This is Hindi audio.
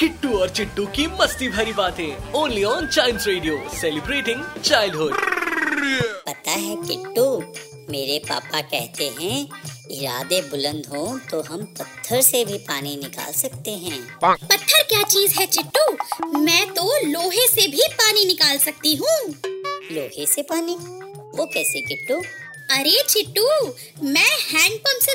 किट्टू और चिट्टू की मस्ती भरी बातें। Only on child radio celebrating childhood पता है किट्टू मेरे पापा कहते हैं इरादे बुलंद हो तो हम पत्थर से भी पानी निकाल सकते हैं। पत्थर क्या चीज़ है चिट्टू? मैं तो लोहे से भी पानी निकाल सकती हूँ। लोहे से पानी? वो कैसे किट्टू? अरे चिट्टू मैं हैंडपंप से